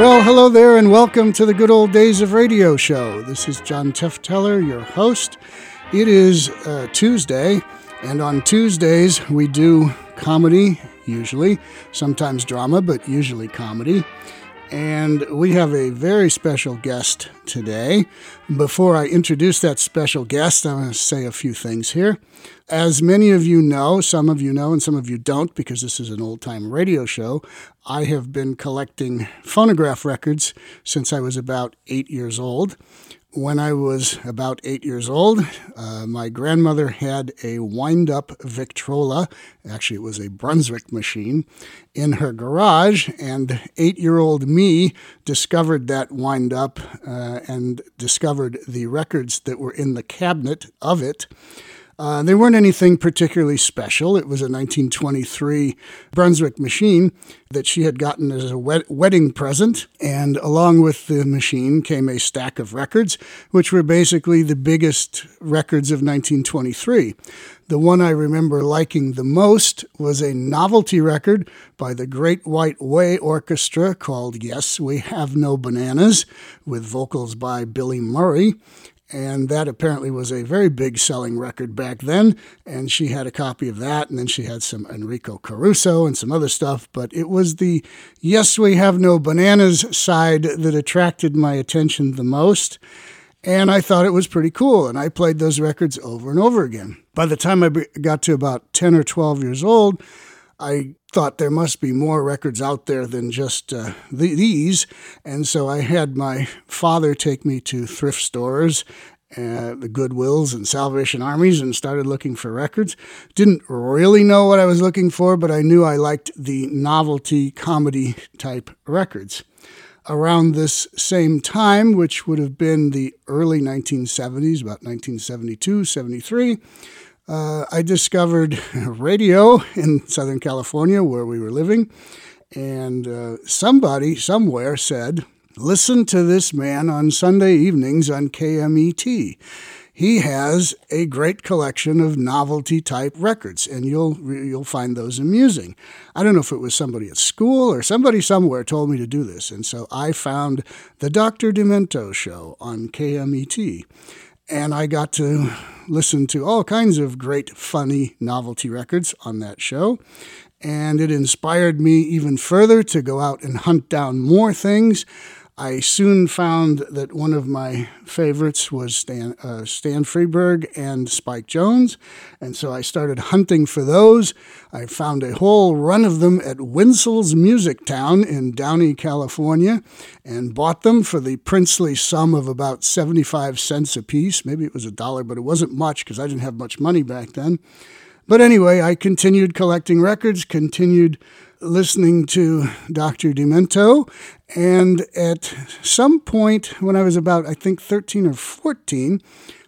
Well, hello there, and welcome to the Good Old Days of Radio show. This is John Tefteller, your host. It is uh, Tuesday, and on Tuesdays we do comedy, usually, sometimes drama, but usually comedy. And we have a very special guest today. Before I introduce that special guest, I want to say a few things here. As many of you know, some of you know, and some of you don't, because this is an old time radio show, I have been collecting phonograph records since I was about eight years old. When I was about eight years old, uh, my grandmother had a wind up Victrola. Actually, it was a Brunswick machine in her garage, and eight year old me discovered that wind up uh, and discovered the records that were in the cabinet of it. Uh, they weren't anything particularly special. It was a 1923 Brunswick machine that she had gotten as a wed- wedding present. And along with the machine came a stack of records, which were basically the biggest records of 1923. The one I remember liking the most was a novelty record by the Great White Way Orchestra called Yes, We Have No Bananas, with vocals by Billy Murray and that apparently was a very big selling record back then. And she had a copy of that, and then she had some Enrico Caruso and some other stuff. But it was the Yes, We Have No Bananas side that attracted my attention the most. And I thought it was pretty cool, and I played those records over and over again. By the time I got to about 10 or 12 years old, I thought there must be more records out there than just uh, the, these. And so I had my father take me to thrift stores, uh, the Goodwills and Salvation Armies, and started looking for records. Didn't really know what I was looking for, but I knew I liked the novelty comedy type records. Around this same time, which would have been the early 1970s, about 1972, 73, uh, I discovered radio in Southern California where we were living, and uh, somebody somewhere said, Listen to this man on Sunday evenings on KMET. He has a great collection of novelty type records, and you'll you'll find those amusing. I don't know if it was somebody at school or somebody somewhere told me to do this, and so I found the Dr. Demento show on KMET and I got to listen to all kinds of great, funny novelty records on that show. And it inspired me even further to go out and hunt down more things. I soon found that one of my favorites was Stan, uh, Stan Freberg and Spike Jones, and so I started hunting for those. I found a whole run of them at Winsel's Music Town in Downey, California, and bought them for the princely sum of about 75 cents a piece. Maybe it was a dollar, but it wasn't much because I didn't have much money back then. But anyway, I continued collecting records, continued listening to Dr. Demento. And at some point when I was about, I think, 13 or 14,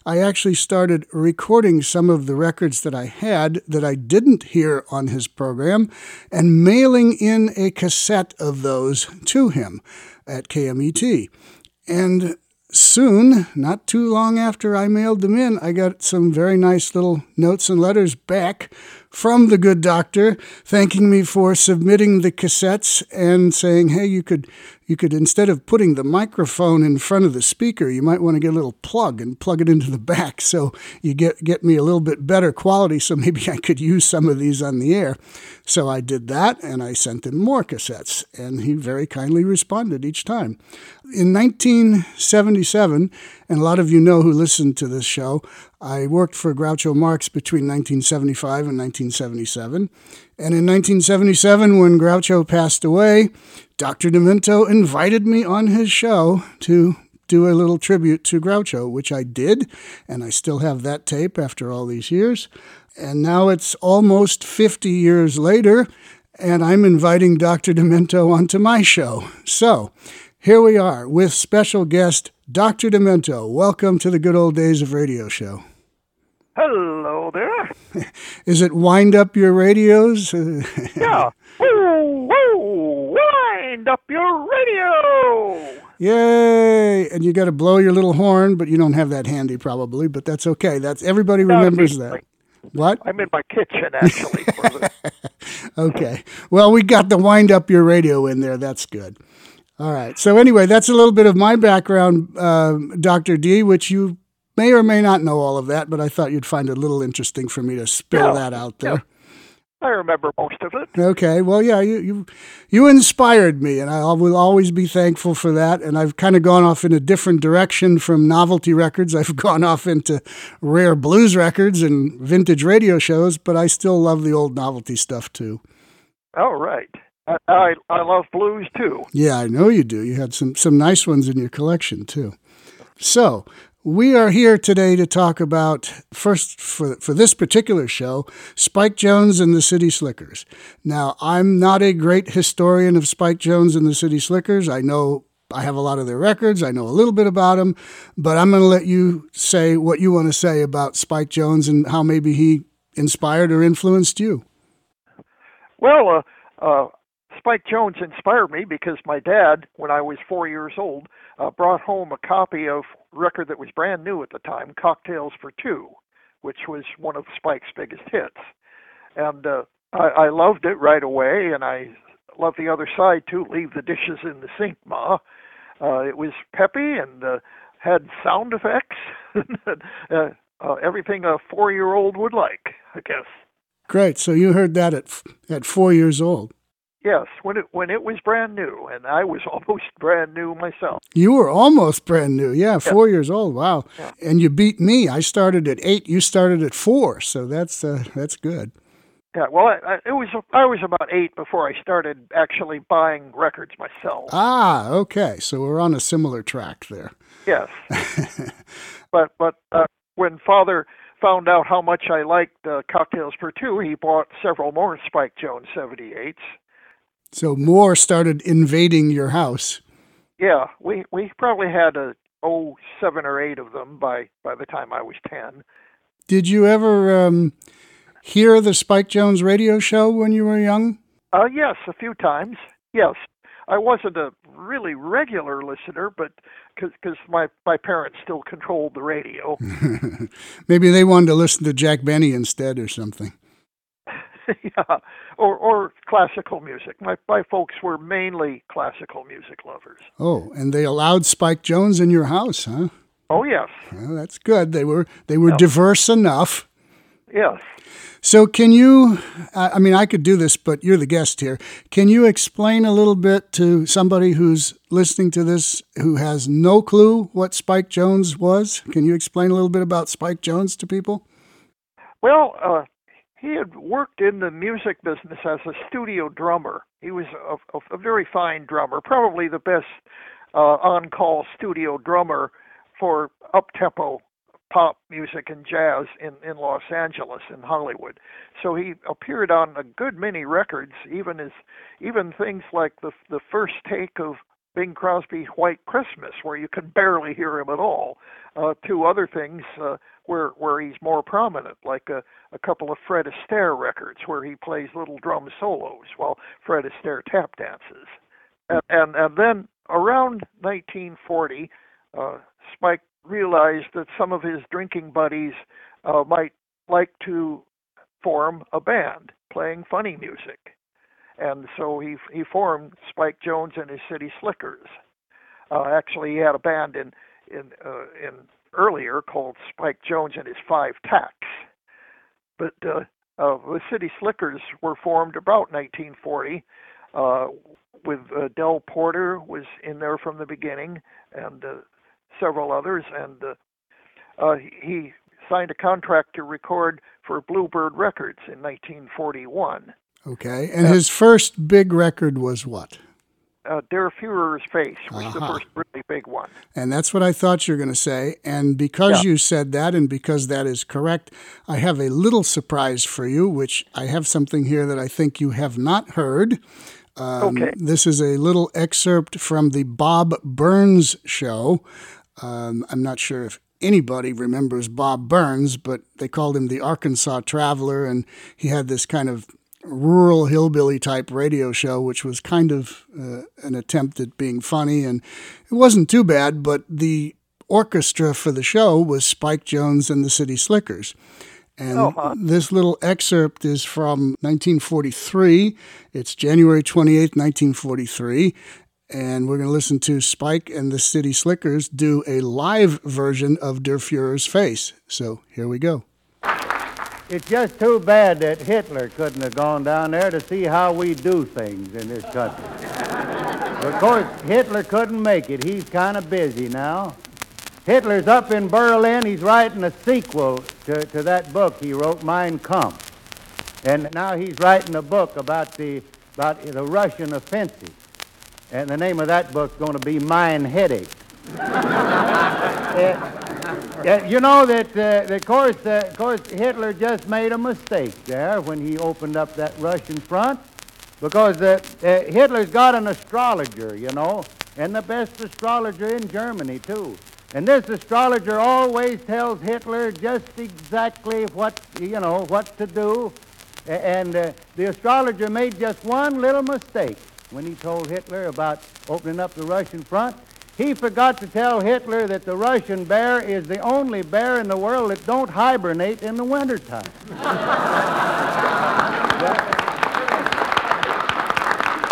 I actually started recording some of the records that I had that I didn't hear on his program and mailing in a cassette of those to him at KMET. And soon, not too long after I mailed them in, I got some very nice little notes and letters back from the good doctor thanking me for submitting the cassettes and saying, hey, you could you could instead of putting the microphone in front of the speaker, you might want to get a little plug and plug it into the back so you get get me a little bit better quality so maybe I could use some of these on the air. So I did that and I sent him more cassettes and he very kindly responded each time. In 1977, and a lot of you know who listened to this show, I worked for Groucho Marx between 1975 and 1977. And in 1977, when Groucho passed away, Dr. Demento invited me on his show to do a little tribute to Groucho, which I did, and I still have that tape after all these years. And now it's almost 50 years later, and I'm inviting Dr. Demento onto my show. So here we are with special guest Dr. Demento. Welcome to the good old days of radio show. Hello there. Is it wind up your radios? yeah. Woo, woo, wind up your radio. Yay! And you got to blow your little horn, but you don't have that handy probably, but that's okay. That's everybody remembers that. What? I'm in my kitchen actually. okay. Well, we got the wind up your radio in there. That's good. All right. So anyway, that's a little bit of my background, uh, Doctor D, which you may or may not know all of that, but I thought you'd find it a little interesting for me to spill that out there. I remember most of it. Okay, well, yeah, you you you inspired me, and I will always be thankful for that. And I've kind of gone off in a different direction from novelty records. I've gone off into rare blues records and vintage radio shows, but I still love the old novelty stuff too. All right. I, I I love blues too. Yeah, I know you do. You had some some nice ones in your collection too. So we are here today to talk about first for for this particular show, Spike Jones and the City Slickers. Now, I'm not a great historian of Spike Jones and the City Slickers. I know I have a lot of their records. I know a little bit about them, but I'm going to let you say what you want to say about Spike Jones and how maybe he inspired or influenced you. Well, uh, uh, Spike Jones inspired me because my dad, when I was four years old, uh, brought home a copy of a record that was brand new at the time, "Cocktails for Two," which was one of Spike's biggest hits, and uh, I, I loved it right away, and I loved the other side too. Leave the dishes in the sink, Ma. Uh, it was peppy and uh, had sound effects, uh, uh, everything a four-year-old would like, I guess. Great. So you heard that at at 4 years old. Yes, when it when it was brand new, and I was almost brand new myself. You were almost brand new. Yeah, 4 years old. Wow. Yeah. And you beat me. I started at 8, you started at 4. So that's uh, that's good. Yeah, well, I, I, it was I was about eight before I started actually buying records myself. Ah, okay. So we're on a similar track there. Yes, but but uh, when Father found out how much I liked uh, Cocktails for Two, he bought several more Spike Jones 78s. So more started invading your house. Yeah, we we probably had a oh seven or eight of them by by the time I was ten. Did you ever um, hear the Spike Jones radio show when you were young? Uh, yes, a few times. Yes, I wasn't a really regular listener, but because my my parents still controlled the radio. Maybe they wanted to listen to Jack Benny instead or something. yeah, or or classical music. My my folks were mainly classical music lovers. Oh, and they allowed Spike Jones in your house, huh? Oh yes, Well, that's good. They were they were Yeah. diverse enough. yes. So, can you? I I mean, I could do this, but you're the guest here. Can you explain a little bit to somebody who's listening to this who has no clue what Spike Jones was? Can you explain a little bit about Spike Jones to people? Well, uh, he had worked in the music business as a studio drummer. He was a, a, a very fine drummer, probably the best uh, on-call studio drummer for up-tempo pop music and jazz in, in Los Angeles in Hollywood. So he appeared on a good many records, even as even things like the the first take of Bing Crosby White Christmas, where you can barely hear him at all, uh, to other things uh, where where he's more prominent, like a, a couple of Fred Astaire records where he plays little drum solos while Fred Astaire tap dances, and and, and then around 1940, uh, Spike realized that some of his drinking buddies uh, might like to form a band playing funny music, and so he he formed Spike Jones and his City Slickers. Uh, actually, he had a band in in uh, in earlier called Spike Jones and his Five Tacks, but uh, uh, the City Slickers were formed about 1940. Uh, with uh, Del Porter was in there from the beginning, and uh, several others, and uh, uh, he signed a contract to record for Bluebird Records in 1941. Okay. And his first big record was what? Uh, Der Fuhrer's Face was the Uh-huh. first really big one. And that's what I thought you were going to say. And because Yeah. you said that, and because that is correct, I have a little surprise for you, which I have something here that I think you have not heard. Um, Okay. This is a little excerpt from the Bob Burns show. Um, I'm not sure if anybody remembers Bob Burns, but they called him the Arkansas Traveler, and he had this kind of rural hillbilly type radio show, which was kind of uh, an attempt at being funny, and it wasn't too bad. But the orchestra for the show was Spike Jones and the City Slickers. And Oh, huh. this little excerpt is from 1943. It's January 28th, 1943. and we're going to listen to Spike and the City Slickers do a live version of Der Fuhrer's Face. So here we go. It's just too bad that Hitler couldn't have gone down there to see how we do things in this country. of course, Hitler couldn't make it. He's kind of busy now. Hitler's up in Berlin. He's writing a sequel to, to that book he wrote, Mein Kampf. And now he's writing a book about the, about the Russian offensive. And the name of that book's going to be Mein Headache. you know that, uh, of course, uh, of course, Hitler just made a mistake there when he opened up that Russian front, because uh, uh, Hitler's got an astrologer, you know, and the best astrologer in Germany too. And this astrologer always tells Hitler just exactly what you know what to do. And uh, the astrologer made just one little mistake when he told Hitler about opening up the Russian front. He forgot to tell Hitler that the Russian bear is the only bear in the world that don't hibernate in the wintertime.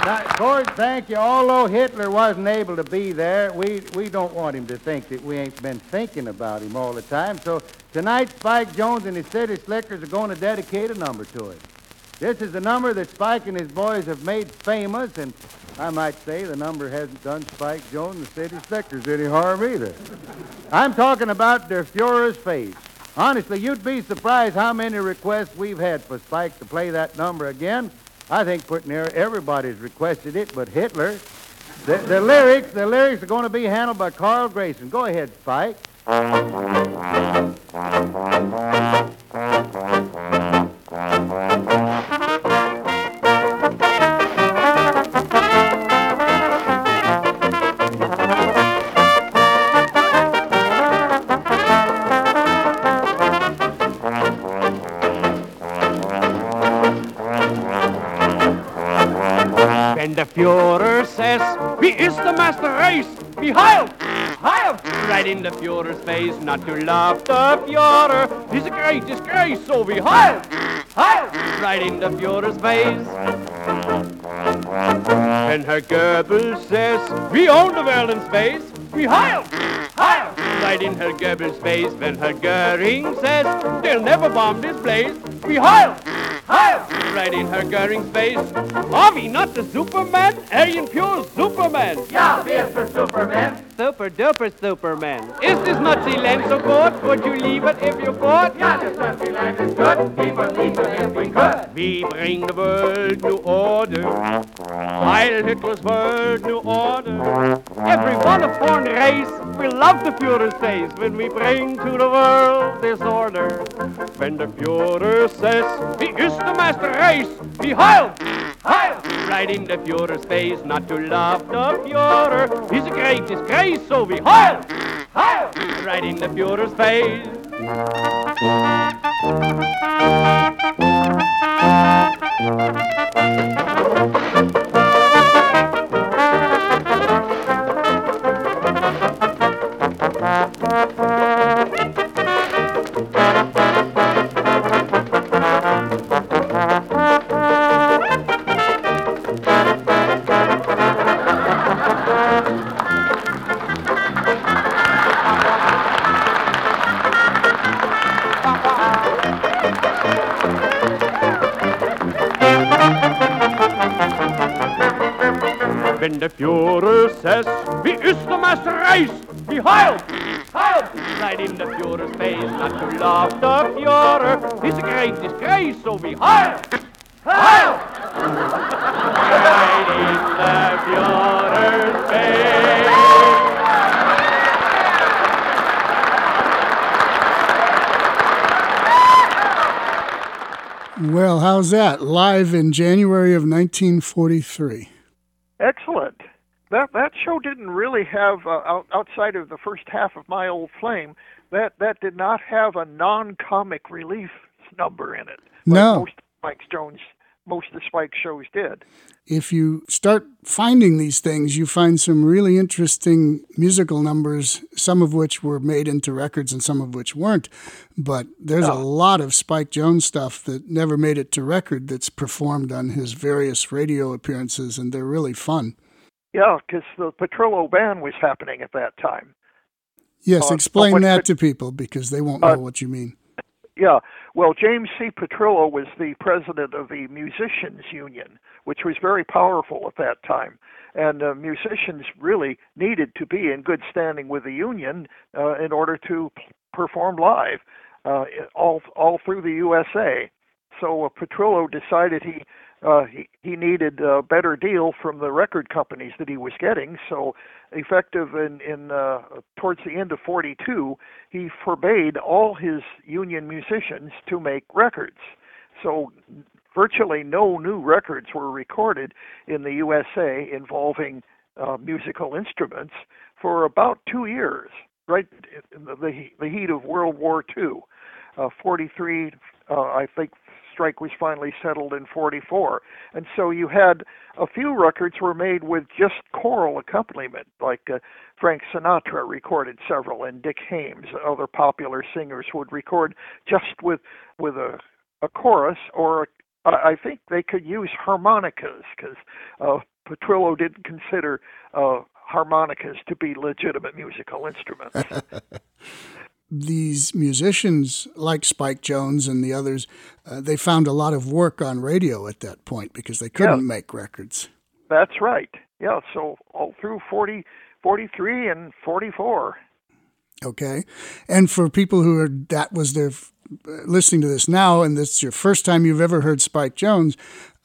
Now, course, thank you. Although Hitler wasn't able to be there, we, we don't want him to think that we ain't been thinking about him all the time. So tonight, Spike Jones and his City Slickers are going to dedicate a number to him. This is the number that Spike and his boys have made famous, and I might say the number hasn't done Spike Jones and the City Slickers any harm either. I'm talking about Der Fuhrer's face. Honestly, you'd be surprised how many requests we've had for Spike to play that number again. I think pretty near everybody's requested it, but Hitler. The, the lyrics, the lyrics are going to be handled by Carl Grayson. Go ahead, Spike. wie ist the master race? Wie heil! Heil! Right in the Führer's face, not to laugh the Führer. He's a great disgrace, so wie heil! Heil! Right in the Führer's face. When Herr Goebbels says, we own the world in space, we heil! Heil! Right in Herr Goebbels' face. When Herr Goering says, they'll never bomb this place, we Heil! Right in Herr Goering's face. Are we not the Superman? Aryan pure Superman. Ja, wer ist der Superman? Super duper Superman. Is this Nazi-Land so good? Would you leave it if you could? Ja, das Naziland ist gut. We would leave it if we could. We bring the world new order. Heil Hitler's world new order. Every one of foreign race will love the Führer's face when we bring to the world disorder. When the Führer says he is the master race, we heil, heil, right in the Führer's face, not to love the Führer. He's a great disgrace, so we heil, heil, right in the Führer's face. 1943. Excellent. That that show didn't really have uh, out, outside of the first half of My Old Flame. That that did not have a non-comic relief number in it. like No. most of Spike Jones, most of the Spike shows did. If you start finding these things, you find some really interesting musical numbers, some of which were made into records and some of which weren't. But there's a lot of Spike Jones stuff that never made it to record that's performed on his various radio appearances, and they're really fun. Yeah, because the Petrillo ban was happening at that time. Yes, Uh, explain what- that to people because they won't know Uh, what you mean. Yeah, well, James C. Petrillo was the president of the Musicians Union, which was very powerful at that time. And uh, musicians really needed to be in good standing with the union uh, in order to perform live uh, all all through the USA. So uh, Petrillo decided he uh, he, he needed a better deal from the record companies that he was getting. So, effective in in uh, towards the end of '42, he forbade all his union musicians to make records. So, virtually no new records were recorded in the USA involving uh, musical instruments for about two years, right in the, the, heat of World War II. Uh, 43, uh, I think strike was finally settled in 44. And so you had a few records were made with just choral accompaniment, like uh, Frank Sinatra recorded several, and Dick Haymes, other popular singers, would record just with with a a chorus or a, I I think they could use harmonicas because uh, Petrillo didn't consider uh, harmonicas to be legitimate musical instruments. These musicians, like Spike Jones and the others, uh, they found a lot of work on radio at that point because they couldn't Yeah. make records. That's right. Yeah, so all through 40, 43 and 44. Okay, and for people who are that was their listening to this now, and this is your first time you've ever heard Spike Jones,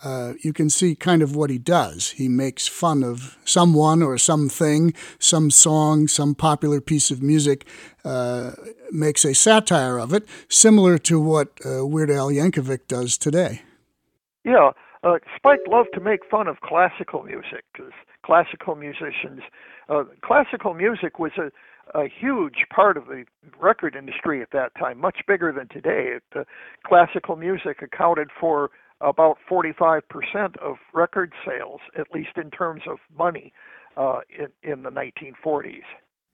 uh, you can see kind of what he does. He makes fun of someone or something, some song, some popular piece of music, uh, makes a satire of it, similar to what uh, Weird Al Yankovic does today. Yeah, uh, Spike loved to make fun of classical music because classical musicians, uh, classical music was a, a huge part of the record industry at that time, much bigger than today. It, uh, classical music accounted for about 45% of record sales, at least in terms of money, uh, in, in the 1940s.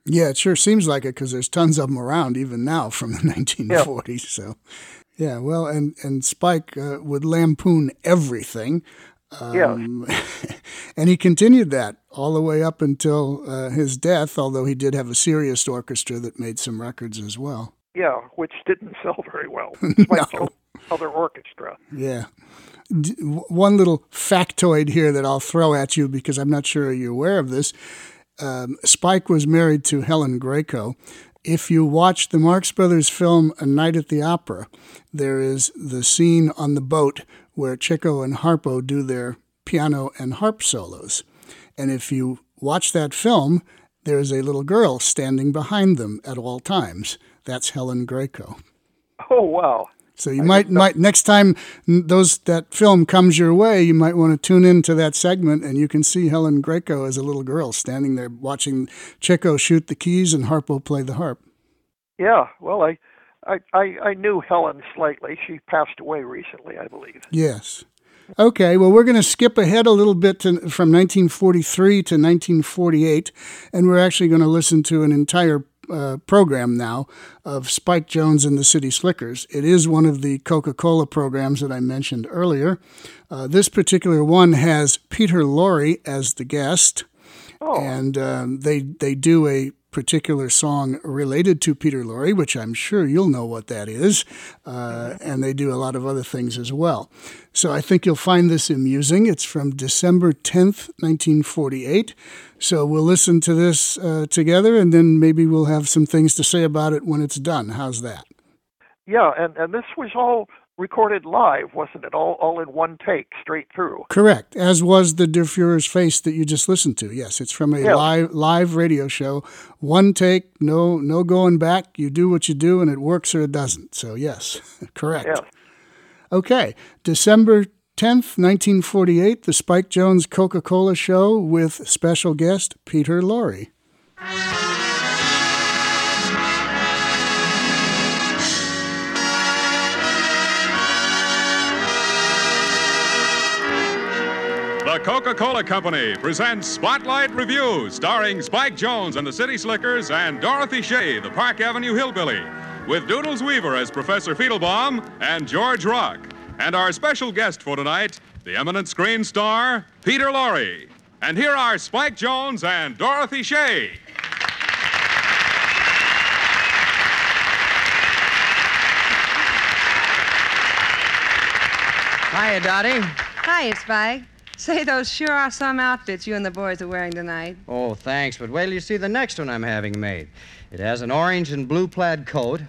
Yeah, it sure seems like it because there's tons of them around even now from the 1940s. So, yeah, well, and and Spike uh, would lampoon everything. Um, and he continued that all the way up until uh, his death, although he did have a serious orchestra that made some records as well. Yeah, which didn't sell very well. Spike No. Other orchestra. Yeah. D- one little factoid here that I'll throw at you because I'm not sure you're aware of this. Um, Spike was married to Helen Grayco. If you watch the Marx Brothers film A Night at the Opera, there is the scene on the boat where Chico and Harpo do their piano and harp solos. And if you watch that film, there's a little girl standing behind them at all times. That's Helen Grayco. Oh, wow. So you might might next time those that film comes your way, you might want to tune into that segment, and you can see Helen Grayco as a little girl standing there watching Chico shoot the keys and Harpo play the harp. Yeah, well, I, I, I, I knew Helen slightly. She passed away recently, I believe. Yes. Okay, well, we're going to skip ahead a little bit to, from 1943 to 1948, and we're actually going to listen to an entire uh, program now of Spike Jones and the City Slickers. It is one of the Coca Cola programs that I mentioned earlier. Uh, this particular one has Peter Lorre as the guest, and um, they they do a particular song related to Peter Lorre, which I'm sure you'll know what that is, uh, and they do a lot of other things as well. So I think you'll find this amusing. It's from December 10th, 1948. So we'll listen to this uh, together, and then maybe we'll have some things to say about it when it's done. How's that? Yeah, and, and this was all recorded live, wasn't it? All, all in one take, straight through. Correct, as was the Der Fuhrer's face that you just listened to. Yes, it's from a live live radio show. One take, no no going back. You do what you do, and it works or it doesn't. So yes, correct. Yeah. Okay, December 10th, 1948, the Spike Jones Coca Cola Show with special guest Peter Lorre. Coca Cola Company presents Spotlight Revue, starring Spike Jones and the City Slickers and Dorothy Shay, the Park Avenue Hillbilly, with Doodles Weaver as Professor Feitlebaum and George Rock. And our special guest for tonight, the eminent screen star, Peter Lorre. And here are Spike Jones and Dorothy Shay. Hiya, Dottie. Hiya, Spike. Say, those sure are some outfits you and the boys are wearing tonight. Oh, thanks, but wait till you see the next one I'm having made. It has an orange and blue plaid coat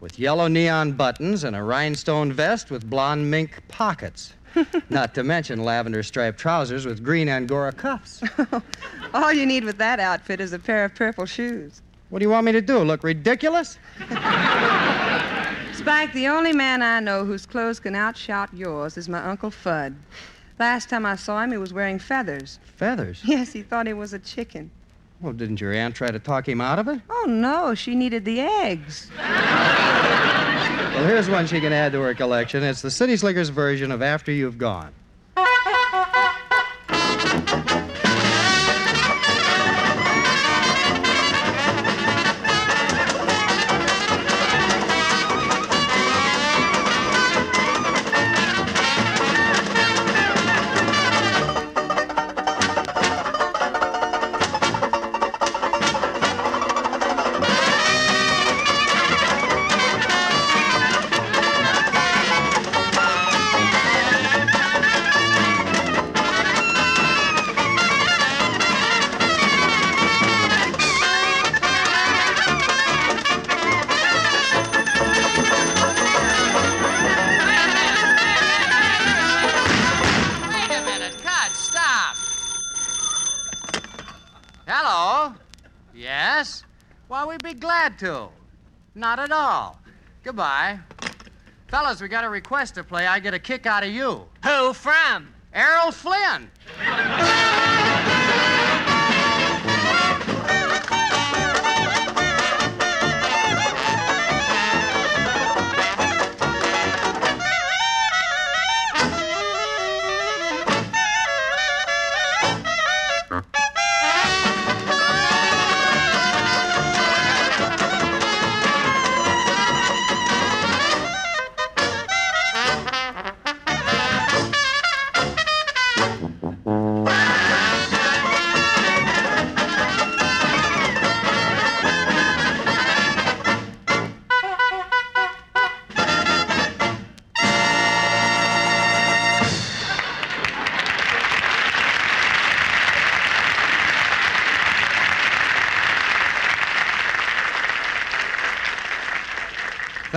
with yellow neon buttons and a rhinestone vest with blonde mink pockets. Not to mention lavender striped trousers with green Angora cuffs. All you need with that outfit is a pair of purple shoes. What do you want me to do? Look ridiculous? Spike, the only man I know whose clothes can outshout yours is my Uncle Fudd. Last time I saw him, he was wearing feathers. Feathers? Yes, he thought he was a chicken. Well, didn't your aunt try to talk him out of it? Oh, no, she needed the eggs. Well, here's one she can add to her collection. It's the City Slickers version of After You've Gone. We'd be glad to. Not at all. Goodbye. Fellas, we got a request to play. I get a kick out of you. Who from? Errol Flynn.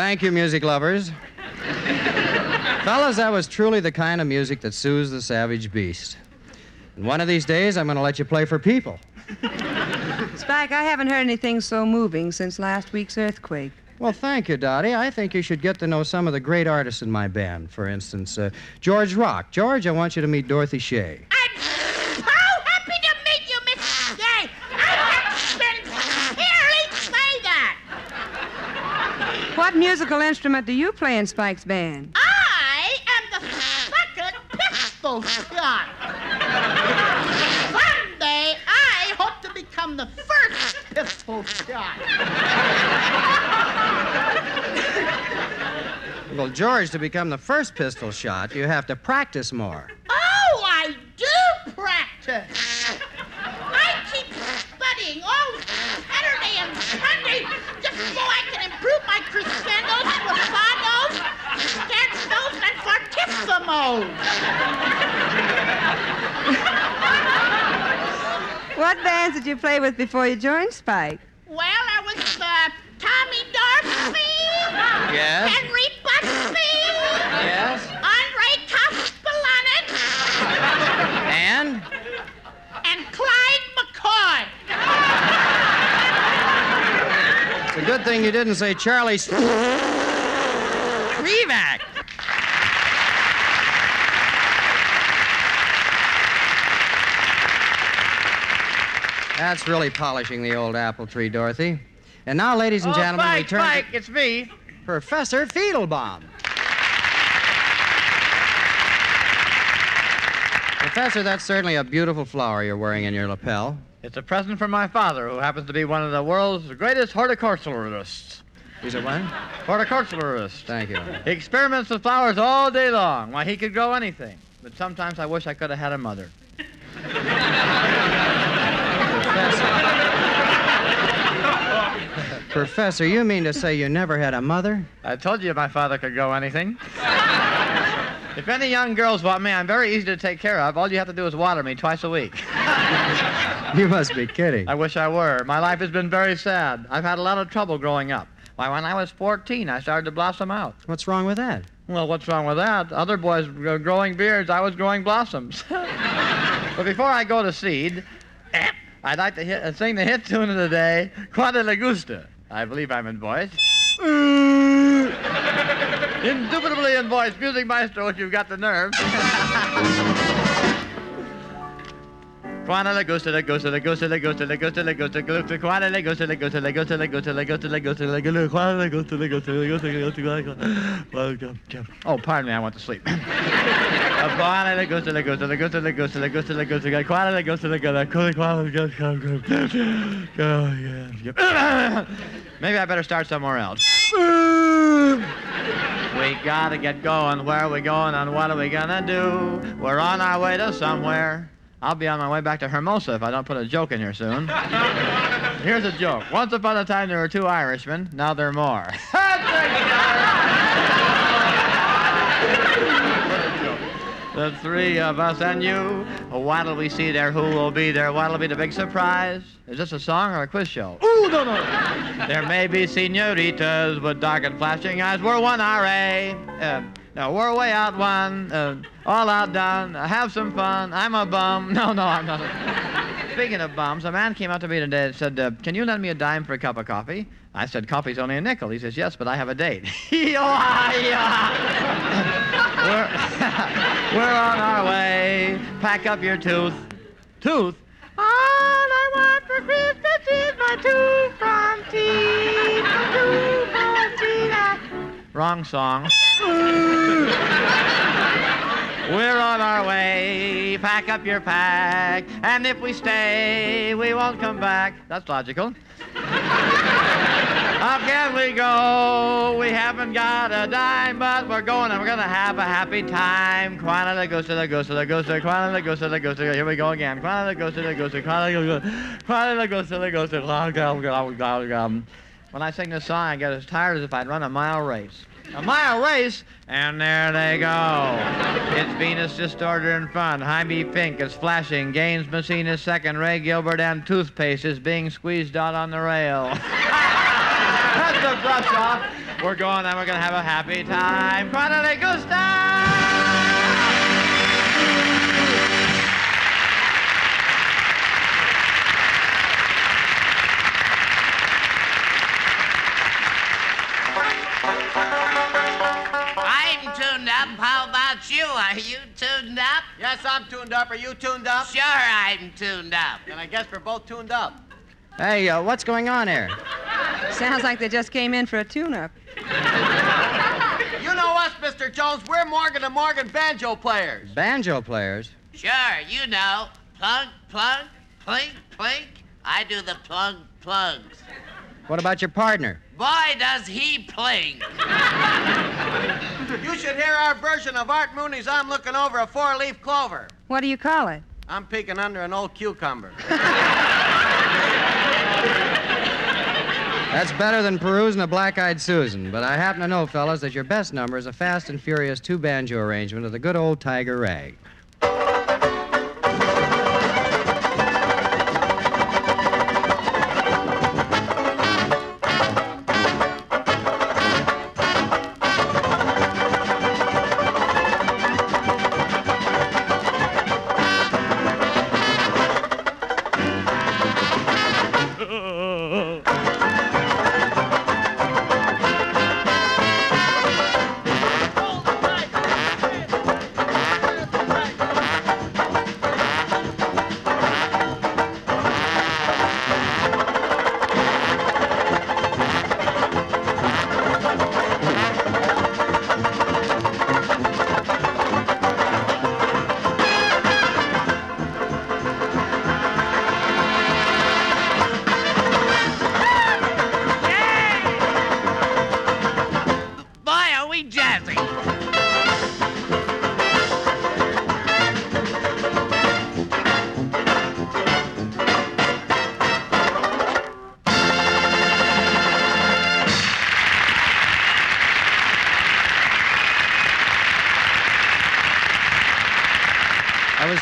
Thank you, music lovers. Fellas, that was truly the kind of music that soothes the savage beast. And one of these days, I'm going to let you play for people. Spike, I haven't heard anything so moving since last week's earthquake. Well, thank you, Dottie. I think you should get to know some of the great artists in my band. For instance, uh, George Rock. George, I want you to meet Dorothy Shay. I'm so happy to meet you, Miss Shay. I have been hearing say that. What musical instrument do you play in Spike's band? I am the second pistol shot. Someday I hope to become the first pistol shot. Well, George, to become the first pistol shot, you have to practice more. Oh, I do practice. I keep studying all Saturday and Sunday just so I can improve my crescendos, spassados, scherzo's, and fortissimos. What bands did you play with before you joined Spike? Well, I was uh, Tommy Dorsey, Yes? Henry Busse, Yes? Andre Kostelanetz, And? and Clyde McCoy. It's a good thing you didn't say Charlie Revac. That's really polishing the old apple tree, Dorothy. And now, ladies and oh, gentlemen, Spike, we turn Spike, it's me. Professor Feitlebaum. Professor, that's certainly a beautiful flower you're wearing in your lapel. It's a present from my father, who happens to be one of the world's greatest horticulturalists. He's a what? Horticulturalist. Thank you. He experiments with flowers all day long. Why, he could grow anything. But sometimes I wish I could have had a mother. Professor, you mean to say you never had a mother? I told you my father could grow anything. if any young girls want me, I'm very easy to take care of. All you have to do is water me twice a week. You must be kidding. I wish I were. My life has been very sad. I've had a lot of trouble growing up. Why, when I was 14, I started to blossom out. What's wrong with that? Well, what's wrong with that? Other boys were growing beards. I was growing blossoms. but before I go to seed, I'd like to hit, uh, sing the hit tune of the day, Quanta Le Gusta. I believe I'm in voice. Indubitably in voice. Music maestro, if you've got the nerve. Quanta le gusta, le gusta, le gusta, le gusta, le gusta, le gusta, gusta, quanta le gusta, le gusta, le gusta, le gusta, le gusta, le gusta, le gusta, quanta le gusta, le gusta, le gusta, le gusta, Oh, pardon me, I went to sleep. Quanta le gusta, le gusta, le gusta, le gusta, le gusta, le gusta, quanta le gusta, le gusta, quanta le gusta, Oh, yeah. Maybe I better start somewhere else. We gotta get going. Where are we going and what are we gonna do? We're on our way to somewhere. I'll be on my way back to Hermosa if I don't put a joke in here soon. Here's a joke. Once upon a time there were two Irishmen. Now there are more. the three of us and you. What'll we see there? Who will be there? What'll be the big surprise? Is this a song or a quiz show? Ooh, no, no. there may be senoritas with dark and flashing eyes. We're one RA. Uh, no, we're way out one. Uh, all outdone. Uh, have some fun. I'm a bum. No, no, I'm not. A... Speaking of bums, a man came up to me today and said, uh, Can you lend me a dime for a cup of coffee? I said, Coffee's only a nickel. He says, Yes, but I have a date. we're, we're on our way. Pack up your tooth. Tooth? All I want for Christmas is my. Tooth from teeth. Wrong song. We're on our way. Pack up your pack. And if we stay, we won't come back. That's logical. How can we go? We haven't got a dime, but we're going and we're going to have a happy time. Quanta le gusta, le gusta, le gusta, quanta le gusta, le gusta. Here we go again. Quanta le gusta, le gusta, quanta le gusta, quanta le gusta, le gusta. When I sing this song, I get as tired as if I'd run a mile race. A mile race, and there they go. It's Venus Distorted and Fun. Jaime Fink is flashing. Gaines Messina is second. Ray Gilbert and Toothpaste is being squeezed out on the rail. That's the brush off. We're going and we're going to have a happy time. Quanta le up. How about you? Are you tuned up? Yes, I'm tuned up. Are you tuned up? Sure, I'm tuned up. And I guess we're both tuned up. Hey, uh, what's going on here? Sounds like they just came in for a tune-up. You know us, Mr. Jones. We're Morgan and Morgan banjo players. Banjo players? Sure, you know. Plunk, plunk, plink, plink. I do the plunk, plunks. What about your partner? Boy, does he plink. You should hear our version of Art Mooney's I'm Looking Over a Four Leaf Clover. What do you call it? I'm peeking under an old cucumber. That's better than perusing a black-eyed Susan. But I happen to know, fellas, that your best number is a fast and furious two-banjo arrangement of the good old Tiger Rag. I jazzy.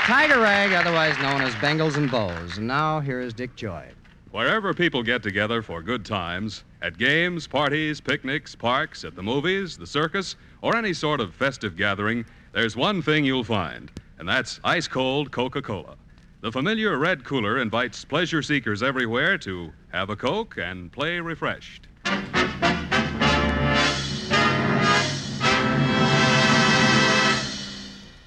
Tiger Rag, otherwise known as Bengals and Bows. And now here is Dick Joy. Wherever people get together for good times, at games, parties, picnics, parks, at the movies, the circus, or any sort of festive gathering, there's one thing you'll find, and that's ice cold Coca Cola. The familiar red cooler invites pleasure seekers everywhere to have a Coke and play refreshed.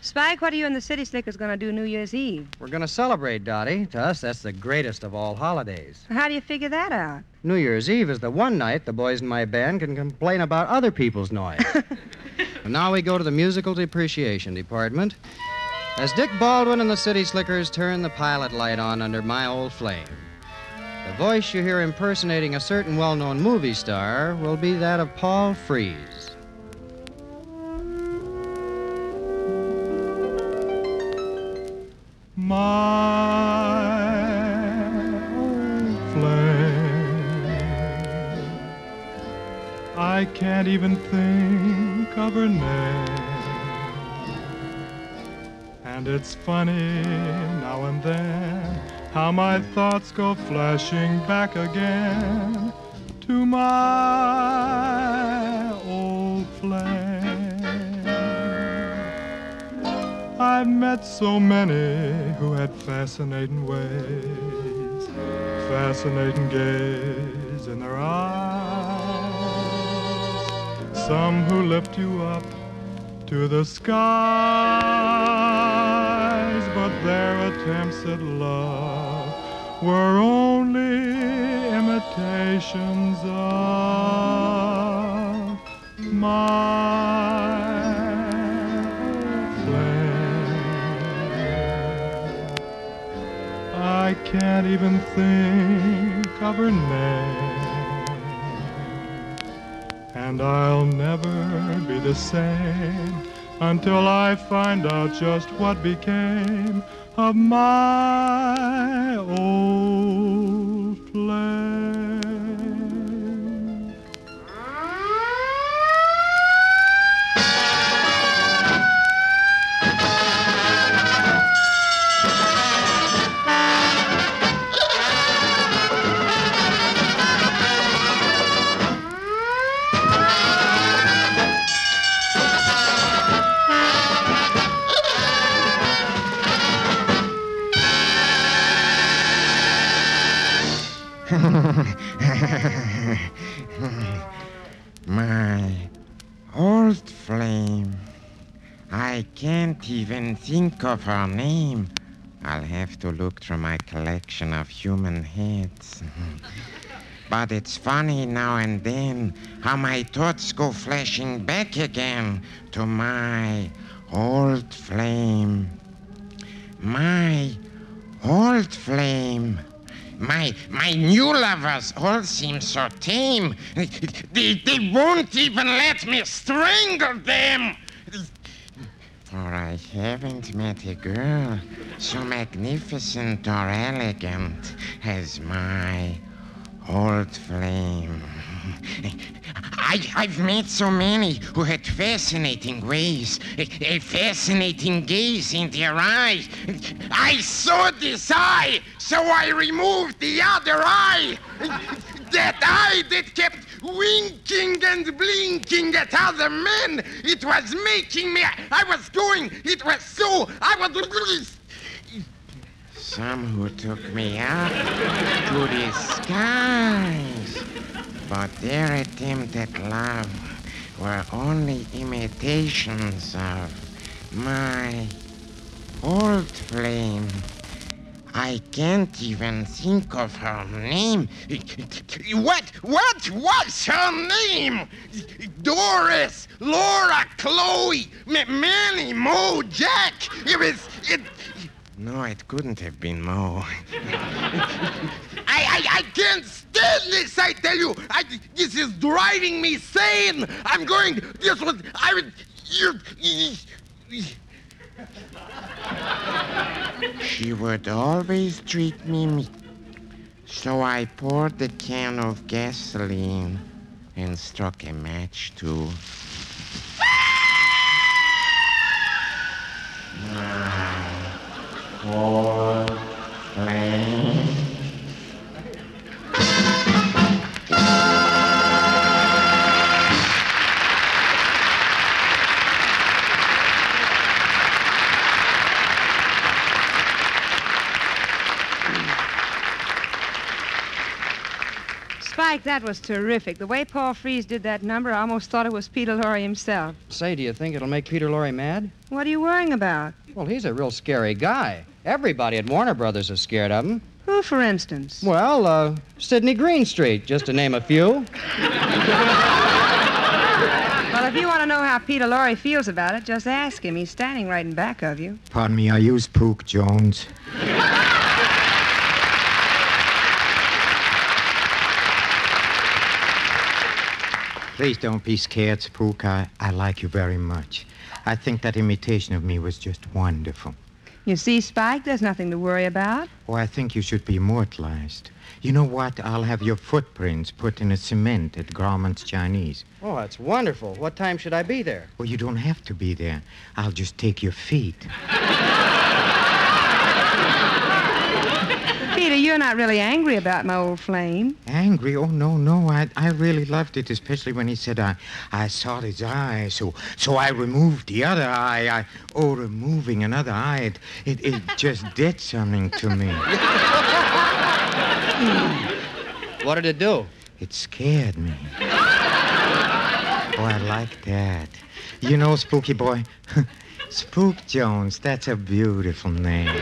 Spike, what are you and the City Slickers going to do New Year's Eve? We're going to celebrate, Dottie. To us, that's the greatest of all holidays. How do you figure that out? New Year's Eve is the one night the boys in my band can complain about other people's noise. and now we go to the Musical Depreciation Department. As Dick Baldwin and the City Slickers turn the pilot light on under my old flame. The voice you hear impersonating a certain well known movie star will be that of Paul Frees. My flame. I can't even think of her name. And it's funny now and then how my thoughts go flashing back again to my old flame. I've met so many who had fascinating ways, fascinating gaze in their eyes. Some who lift you up to the skies, but their attempts at love were only imitations of my can't even think of her name. And I'll never be the same until I find out just what became of my old flame. Even think of her name. I'll have to look through my collection of human heads. but it's funny now and then how my thoughts go flashing back again to my old flame. My old flame. My my new lovers all seem so tame. They, they won't even let me strangle them. For I haven't met a girl so magnificent or elegant as my old flame. I, I've met so many who had fascinating ways, a, a fascinating gaze in their eyes. I saw this eye, so I removed the other eye. That eye that kept winking and blinking at other men. It was making me. I was going. It was so. I was. Some who took me up to the skies. But their attempt at love were only imitations of my old flame. I can't even think of her name. What? What was her name? Doris, Laura, Chloe, M- Manny, Mo, Jack. It was. It. No, it couldn't have been Mo. I, I, I can't stand this, I tell you. I, this is driving me sane. I'm going. This was. I would. You. She would always treat me meat. So I poured the can of gasoline and struck a match too. My Fourth flame. Spike, that was terrific. The way Paul Frees did that number, I almost thought it was Peter Lorre himself. Say, do you think it'll make Peter Lorre mad? What are you worrying about? Well, he's a real scary guy. Everybody at Warner Brothers is scared of him. Who, for instance? Well, uh, Sidney Greenstreet, just to name a few. Well, if you want to know how Peter Lorre feels about it, just ask him. He's standing right in back of you. Pardon me, I use Pook Jones? Please don't be scared, Spook. I, I like you very much. I think that imitation of me was just wonderful. You see, Spike, there's nothing to worry about. Oh, I think you should be immortalized. You know what? I'll have your footprints put in a cement at Grauman's Chinese. Oh, that's wonderful. What time should I be there? Well, you don't have to be there. I'll just take your feet. Peter, you're not really angry about my old flame. Angry? Oh no, no. I I really loved it, especially when he said I I saw his eye, so so I removed the other eye. I oh removing another eye, it it, it just did something to me. What did it do? It scared me. Oh, I like that. You know, Spooky Boy, Spook Jones, that's a beautiful name.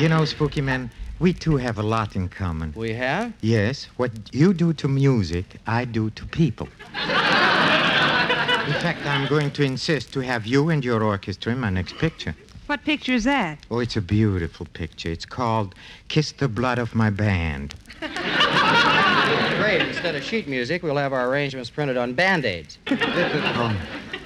You know, Spooky Man, we two have a lot in common. We have? Yes, what you do to music, I do to people. In fact, I'm going to insist to have you and your orchestra in my next picture. What picture is that? Oh, it's a beautiful picture. It's called Kiss the Blood of My Band. Great. Instead of sheet music, we'll have our arrangements printed on band-aids. Oh,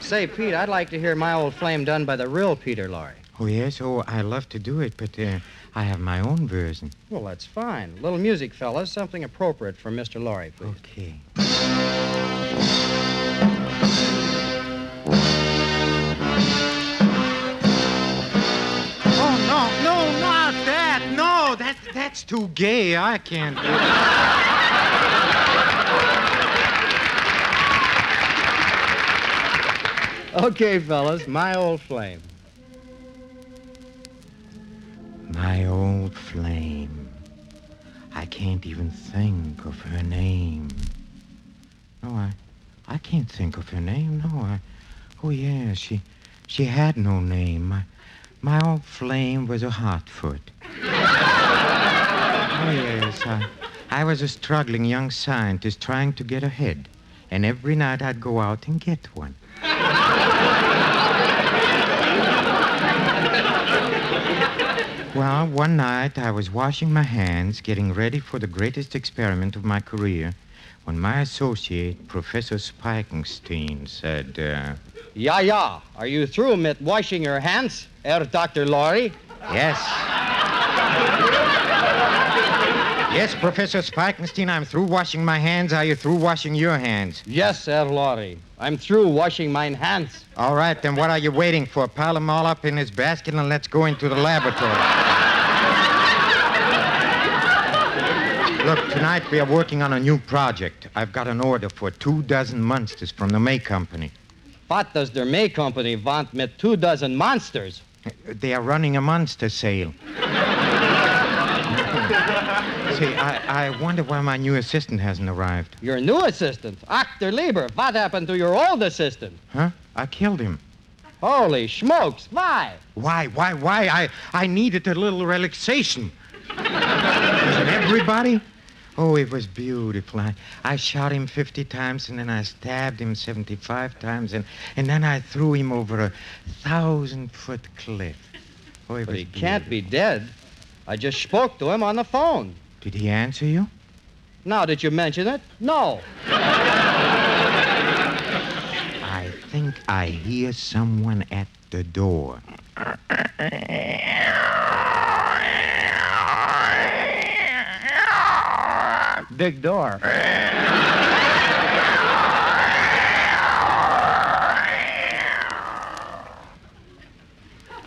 Say, Pete, I'd like to hear My Old Flame done by the real Peter Lorre. Oh yes? Oh, I love to do it, but uh, I have my own version. Well, that's fine. little music, fellas. Something appropriate for Mr. Lorre, please. Okay. Oh, no, no, not that. No, that, that's too gay. I can't do it. Okay, fellas. My Old Flame. My old flame. I can't even think of her name. No, I, I can't think of her name. No, I. Oh yeah, she, she had no name. My, my old flame was a hot foot. oh yes, I, I was a struggling young scientist trying to get ahead, and every night I'd go out and get one. Well, one night I was washing my hands, getting ready for the greatest experiment of my career, when my associate, Professor Spikenstein, said, uh, Yeah, yeah. Are you through with washing your hands, Herr Dr. Lorre? Yes. yes, Professor Spikenstein, I'm through washing my hands. Are you through washing your hands? Yes, Herr Lorre. I'm through washing mine hands. All right, then what are you waiting for? Pile them all up in this basket and let's go into the laboratory. Look, tonight we are working on a new project. I've got an order for two dozen monsters from the May Company. What does der May Company want mit two dozen monsters? They are running a monster sale. See, I, I wonder why my new assistant hasn't arrived. Your new assistant, Actor Lieber. What happened to your old assistant? Huh? I killed him. Holy smokes, why? Why, why, why? I, I needed a little relaxation. Everybody? Oh, it was beautiful. I, I shot him 50 times, and then I stabbed him 75 times, and, and then I threw him over a thousand foot cliff. Oh, it But was he can't be dead. I just spoke to him on the phone. Did he answer you? Now, did you mention it? No. I think I hear someone at the door. Big door.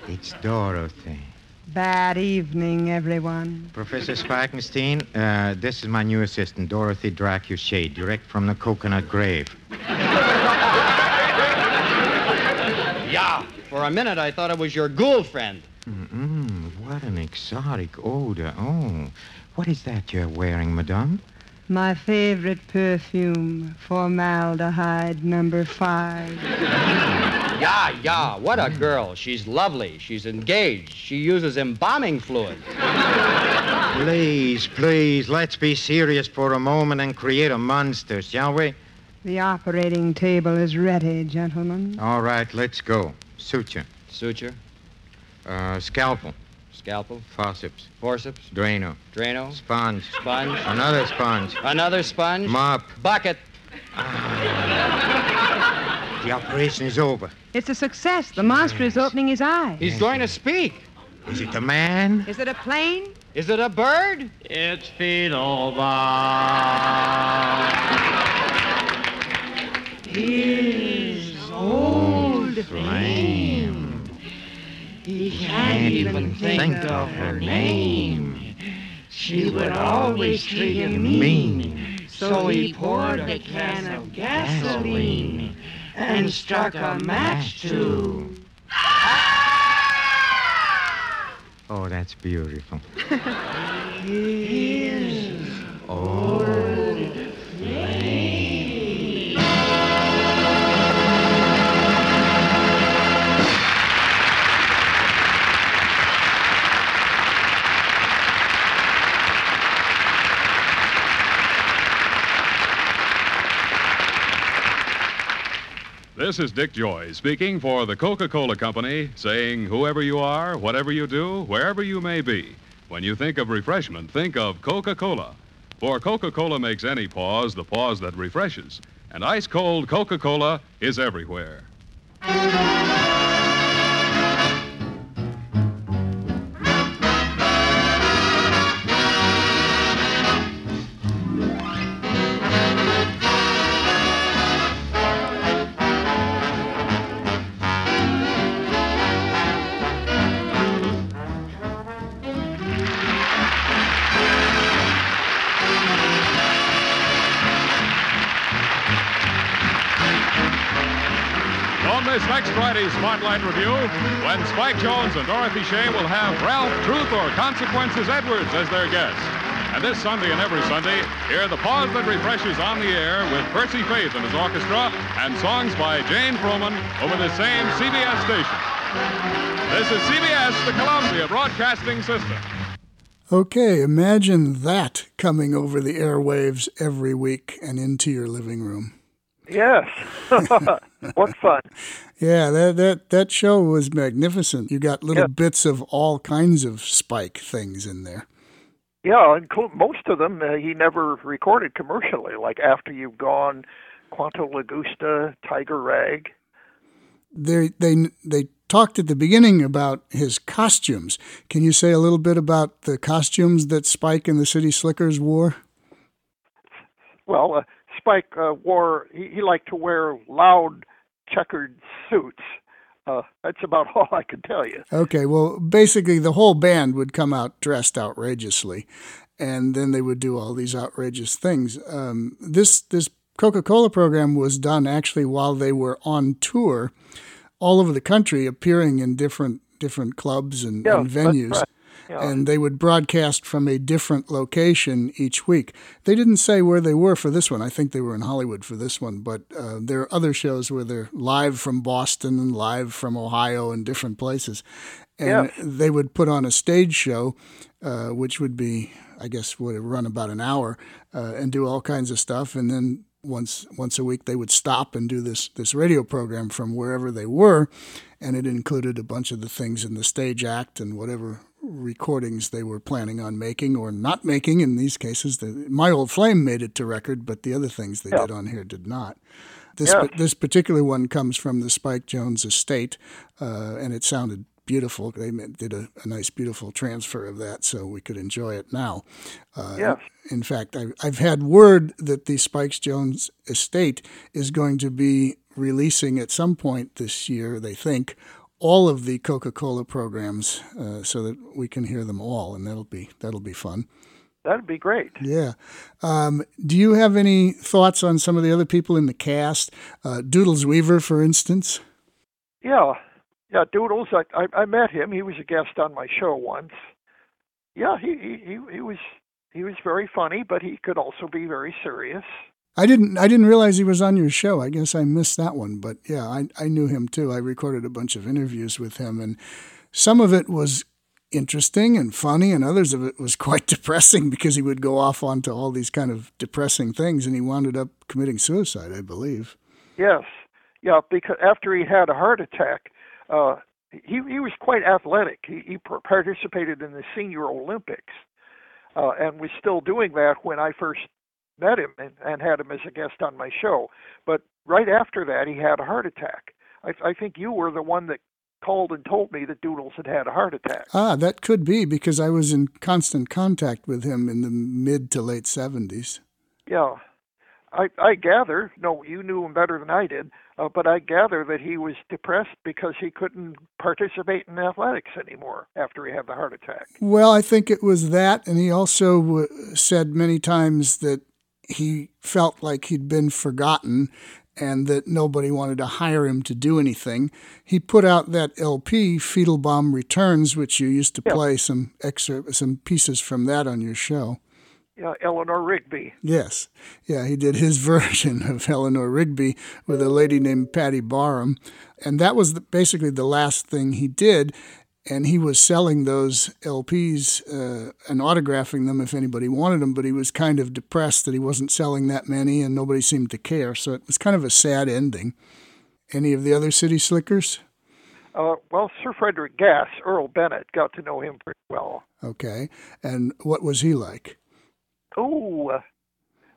It's Dorothy. Bad evening, everyone. Professor Spikenstein, uh, this is my new assistant, Dorothy Dracushade, direct from the coconut grave. Yeah. For a minute, I thought it was your ghoul friend. Mm-mm, what an exotic odor. Oh, what is that you're wearing, madame? My favorite perfume, formaldehyde number five. Yeah, yeah. What a girl. She's lovely. She's engaged. She uses embalming fluid. Please, please, let's be serious for a moment and create a monster, shall we? The operating table is ready, gentlemen. All right, let's go. Suture. Suture. Uh, scalpel. Scalpel. Forceps. Forceps. Drano. Drano. Sponge. Sponge. Another sponge. Another sponge. Mop. Bucket. The operation is over. It's a success. The monster is opening his eyes. He's going to speak. Is it a man? Is it a plane? Is it a bird? It's Feitlebaum. His old Flame. He can't even think of her name. She would always treat him mean. So he poured a can of gasoline and struck a match to. Ah! Oh, that's beautiful. His old flame. This is Dick Joy speaking for the Coca Cola Company, saying, whoever you are, whatever you do, wherever you may be, when you think of refreshment, think of Coca Cola. For Coca Cola makes any pause the pause that refreshes, and ice cold Coca Cola is everywhere. Spotlight Revue, when Spike Jones and Dorothy Shay will have Ralph Truth or Consequences Edwards as their guest. And this Sunday and every Sunday, hear the pause that refreshes on the air with Percy Faith and his orchestra and songs by Jane Froman over the same CBS station. This is CBS, the Columbia Broadcasting System. Okay, imagine that coming over the airwaves every week and into your living room. Yes. what fun. Yeah, that that that show was magnificent. You got little bits of all kinds of Spike things in there. Yeah, most of them uh, he never recorded commercially, like After You've Gone, Quanto Le Gusta, Tiger Rag. They they they talked at the beginning about his costumes. Can you say a little bit about the costumes that Spike and the City Slickers wore? Well, uh, Spike uh, wore, he, he liked to wear loud checkered suits. Uh, that's about all I can tell you. Okay, well, basically the whole band would come out dressed outrageously, and then they would do all these outrageous things. Um, this this Coca Cola program was done actually while they were on tour, all over the country, appearing in different different clubs and, Yeah, and venues. right. Yeah. And they would broadcast from a different location each week. They didn't say where they were for this one. I think they were in Hollywood for this one, but uh, there are other shows where they're live from Boston and live from Ohio and different places. And Yes. they would put on a stage show, uh, which would be, I guess, would run about an hour, uh, and do all kinds of stuff. And then once once a week, they would stop and do this this radio program from wherever they were, and it included a bunch of the things in the stage act and whatever recordings they were planning on making or not making. In these cases, the, my old flame made it to record, but the other things they Yeah. did on here did not. This Yeah. this particular one comes from the Spike Jones estate, uh, and it sounded beautiful. They did a, a nice, beautiful transfer of that, so we could enjoy it now. Uh, Yes. In fact, I, I've had word that the Spikes Jones estate is going to be releasing at some point this year. They think all of the Coca-Cola programs uh, so that we can hear them all, and that'll be that'll be fun. That'd be great. Yeah. Um, do you have any thoughts on some of the other people in the cast? Uh, Doodles Weaver, for instance. Yeah, yeah. Doodles. I, I I met him. He was a guest on my show once. Yeah, he he he was he was very funny, but he could also be very serious. I didn't I didn't realize he was on your show. I guess I missed that one, but yeah, I I knew him too. I recorded a bunch of interviews with him and some of it was interesting and funny and others of it was quite depressing because he would go off onto all these kind of depressing things and he wound up committing suicide, I believe. Yes. Yeah, because after he had a heart attack, uh he he was quite athletic. He he participated in the senior Olympics. Uh, and was still doing that when I first met him and, and had him as a guest on my show. But right after that, he had a heart attack. I, I think you were the one that called and told me that Doodles had had a heart attack. Ah, that could be because I was in constant contact with him in the mid to late 70s. Yeah. I, I gather, no, you knew him better than I did, uh, but I gather that he was depressed because he couldn't participate in athletics anymore after he had the heart attack. Well, I think it was that, and he also w- said many times that he felt like he'd been forgotten and that nobody wanted to hire him to do anything. He put out that LP, Feitlebaum Returns, which you used to play some excerpt, some pieces from that on your show. Yeah, Eleanor Rigby. Yes. Yeah, he did his version of Eleanor Rigby with a lady named Patty Barham. And that was the, basically the last thing he did and he was selling those LPs uh, and autographing them if anybody wanted them, but he was kind of depressed that he wasn't selling that many and nobody seemed to care. So it was kind of a sad ending. Any of the other city slickers? Uh, well, Sir Frederick Gas, Earl Bennett, got to know him pretty well. Okay. And what was he like? Oh, uh,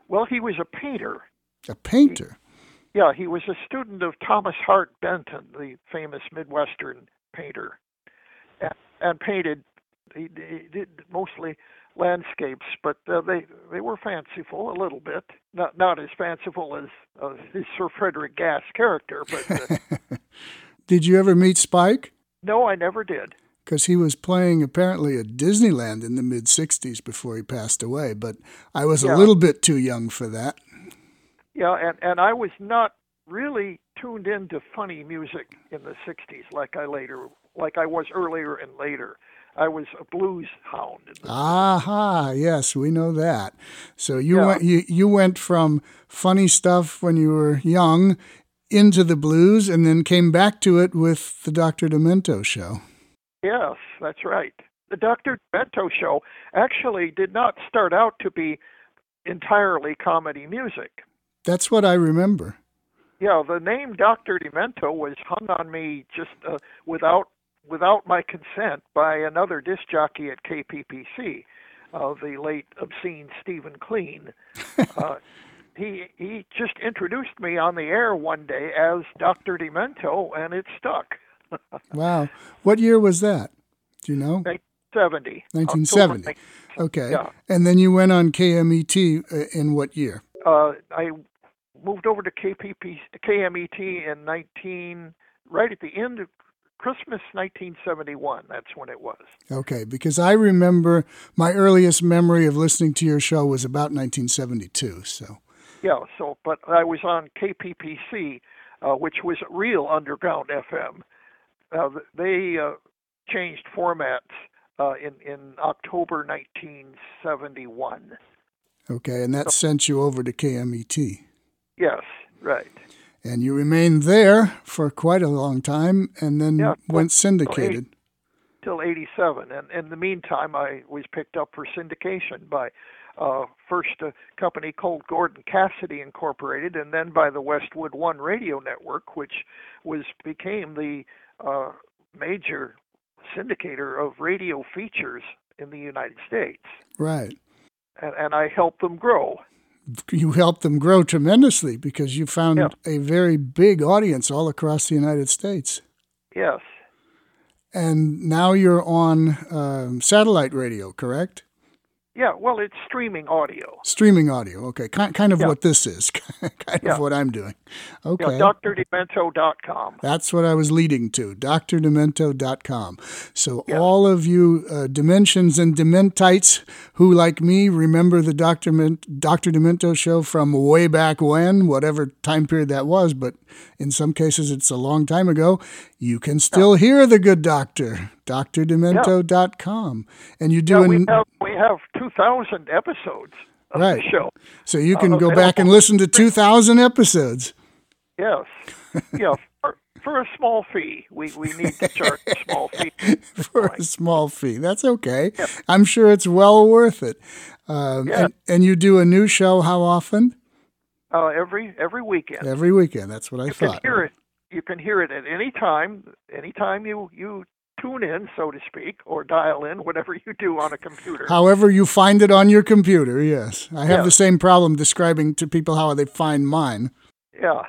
well, he was a painter. A painter? He, yeah, he was a student of Thomas Hart Benton, the famous Midwestern painter and, painted. He, he did mostly landscapes, but uh, they they were fanciful a little bit. Not not as fanciful as uh, his Sir Frederick Gas character, but. Uh, did you ever meet Spike? No, I never did. Because he was playing apparently at Disneyland in the mid '60s before he passed away, but I was yeah. a little bit too young for that. Yeah, and and I was not really tuned into funny music in the '60s like I later like I was earlier and later. I was a blues hound. Aha, yes, we know that. So you Yeah. went you, you went from funny stuff when you were young into the blues and then came back to it with the Dr. Demento show. Yes, that's right. The Dr. Demento show actually did not start out to be entirely comedy music. That's what I remember. Yeah, the name Dr. Demento was hung on me just uh, without without my consent by another disc jockey at KPPC, uh, the late obscene Steven Clean. uh, he he just introduced me on the air one day as Dr. Demento, and it stuck. Wow. What year was that? Do you know? 1970. 1970. October Okay. Yeah. And then you went on KMET uh, in what year? uh, I moved over to KPP KMET in 19 right at the end of Christmas 1971. That's when it was. Okay, because I remember my earliest memory of listening to your show was about 1972. So, Yeah. So, but I was on KPPC, uh, which was real underground FM. Uh, they uh, changed formats uh, in in October 1971. okay, and that sent you over to KMET. Yes, right. And you remained there for quite a long time and then Yeah, went syndicated. Till 87. And in the meantime, I was picked up for syndication by uh, first a company called Gordon Cassidy Incorporated, and then by the Westwood One Radio Network, which was became the uh, major syndicator of radio features in the United States. Right. And, and I helped them grow. You helped them grow tremendously because you found Yeah. a very big audience all across the United States. Yes. And now you're on um, satellite radio, correct? Yeah, well, it's streaming audio. Streaming audio. Okay, kind kind of Yeah. what this is. kind Yeah. of what I'm doing. Okay. Yeah, drdemento.com. That's what I was leading to, drdemento.com. So, all of you uh, Dementians and Dementites who, like me, remember the Dr. Men- Dr. Demento show from way back when, whatever time period that was, but in some cases it's a long time ago, you can still hear the good doctor, drdemento.com. And you do Yeah, we have we have 2,000 episodes of Right. the show. So you can Uh, go back and listen to 2,000 episodes. Yes. yeah, for, for a small fee. We, we need to charge a small fee. for a small fee. That's okay. I'm sure it's well worth it. Um, Yeah. and, and you do a new show how often? Uh, every every weekend. Every weekend. That's what I you can hear it. You can hear it at any time. Anytime you you tune in, so to speak, or dial in, whatever you do on a computer. However, you find it on your computer, yes. I have Yeah. the same problem describing to people how they find mine. Yeah.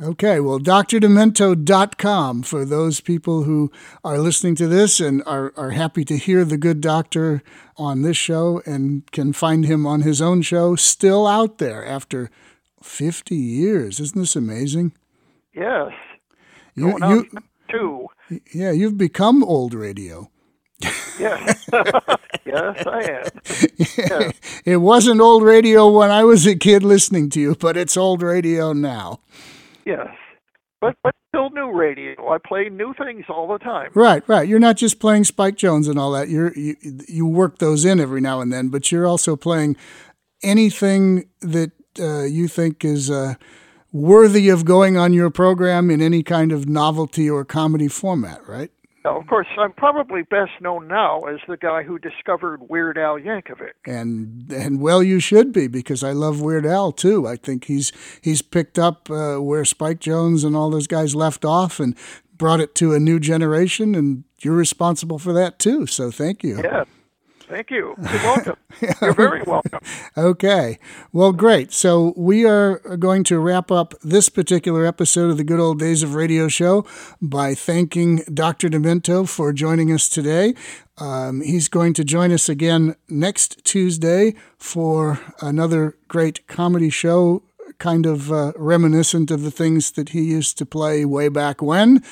Okay, well, drdemento.com for those people who are listening to this and are, are happy to hear the good doctor on this show and can find him on his own show still out there after 50 years. Isn't this amazing? Yes. You, you, two. Yeah, you've become old radio. Yes. yes, I am. Yeah. It wasn't old radio when I was a kid listening to you, but it's old radio now. Yes. But but still new radio. I play new things all the time. Right, right. You're not just playing Spike Jones and all that. You're you you work those in every now and then, but you're also playing anything that uh, you think is uh, worthy of going on your program in any kind of novelty or comedy format, right? Now, of course, I'm probably best known now as the guy who discovered Weird Al Yankovic. And and well, you should be because I love Weird Al too. I think he's he's picked up uh, where Spike Jones and all those guys left off and brought it to a new generation, and you're responsible for that too. So thank you. Yeah. Thank you. You're welcome. You're very welcome. Okay. Well, great. So we are going to wrap up this particular episode of the Good Old Days of Radio Show by thanking Dr. Demento for joining us today. Um, he's going to join us again next Tuesday for another great comedy show, kind of uh, reminiscent of the things that he used to play way back when.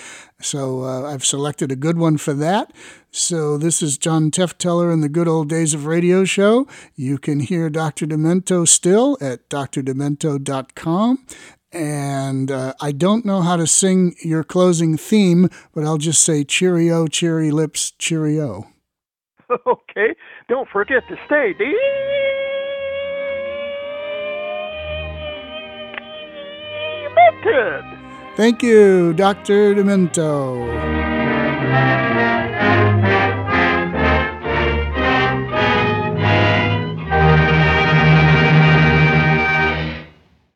So uh, I've selected a good one for that. So this is John Tefteller in the Good Old Days of Radio Show. You can hear Dr. Demento still at drdemento.com. And uh, I don't know how to sing your closing theme, but I'll just say cheerio, cheery lips, cheerio. okay. Don't forget to stay demented. Thank you, Dr. Demento.